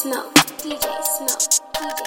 Smoke, DJ Smoke, DJ